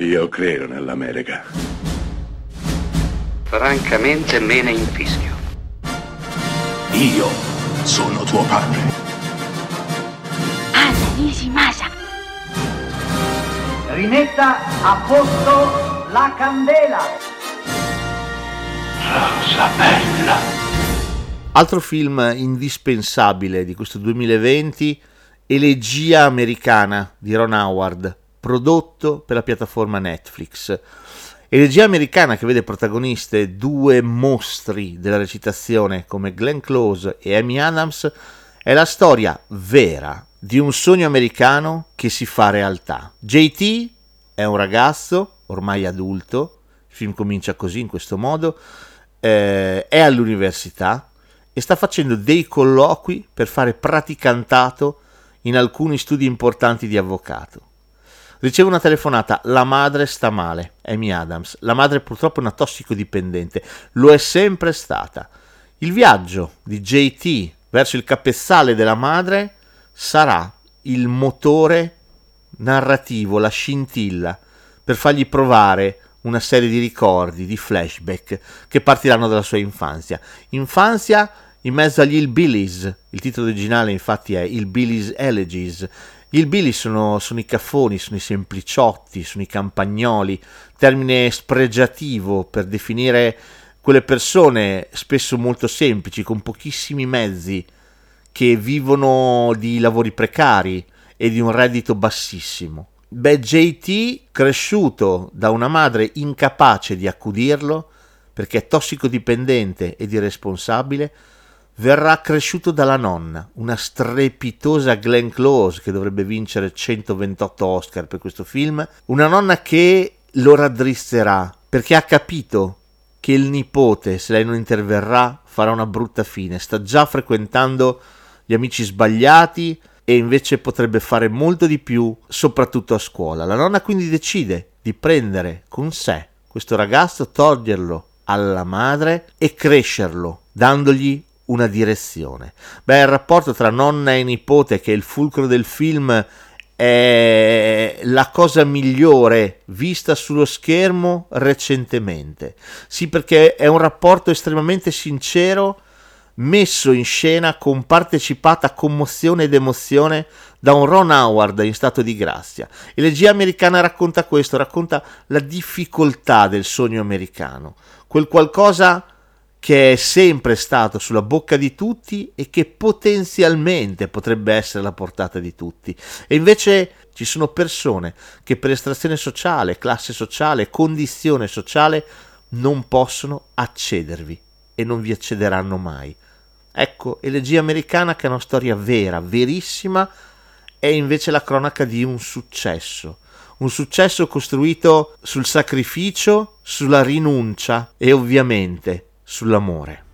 Io credo nell'America. Francamente me ne infischio. Io sono tuo padre. Anna Nishimasa. Rimetta a posto la candela. Rosa bella. Altro film indispensabile di questo 2020, Elegia americana di Ron Howard, prodotto per la piattaforma Netflix. Elegia americana che vede protagoniste due mostri della recitazione come Glenn Close e Amy Adams è la storia vera di un sogno americano che si fa realtà. JT è un ragazzo ormai adulto, il film comincia così in questo modo, eh, è all'università e sta facendo dei colloqui per fare praticantato in alcuni studi importanti di avvocato. Riceve una telefonata, la madre sta male, Amy Adams. La madre purtroppo è una tossicodipendente, lo è sempre stata. Il viaggio di JT verso il capezzale della madre sarà il motore narrativo, la scintilla, per fargli provare una serie di ricordi, di flashback che partiranno dalla sua infanzia. Infanzia in mezzo agli Hillbillies, il titolo originale infatti è Hillbillies Elegies, gli hillbilly sono, sono, i caffoni, sono i sempliciotti, sono i campagnoli, termine spregiativo per definire quelle persone spesso molto semplici, con pochissimi mezzi, che vivono di lavori precari e di un reddito bassissimo. Beh, JT, cresciuto da una madre incapace di accudirlo, perché è tossicodipendente ed irresponsabile, verrà cresciuto dalla nonna, una strepitosa Glenn Close che dovrebbe vincere 128 Oscar per questo film, una nonna che lo raddrizzerà perché ha capito che il nipote, se lei non interverrà, farà una brutta fine, sta già frequentando gli amici sbagliati e invece potrebbe fare molto di più, soprattutto a scuola. La nonna quindi decide di prendere con sé questo ragazzo, toglierlo alla madre e crescerlo, dandogli una direzione. Beh, il rapporto tra nonna e nipote, che è il fulcro del film, è la cosa migliore vista sullo schermo recentemente. Sì, perché è un rapporto estremamente sincero, messo in scena con partecipata commozione ed emozione da un Ron Howard in stato di grazia. E l'egia americana racconta questo, racconta la difficoltà del sogno americano, quel qualcosa che è sempre stato sulla bocca di tutti e che potenzialmente potrebbe essere alla portata di tutti. E invece ci sono persone che per estrazione sociale, classe sociale, condizione sociale non possono accedervi e non vi accederanno mai. Ecco, Elegia americana che è una storia vera, verissima, è invece la cronaca di un successo. Un successo costruito sul sacrificio, sulla rinuncia e ovviamente sull'amore.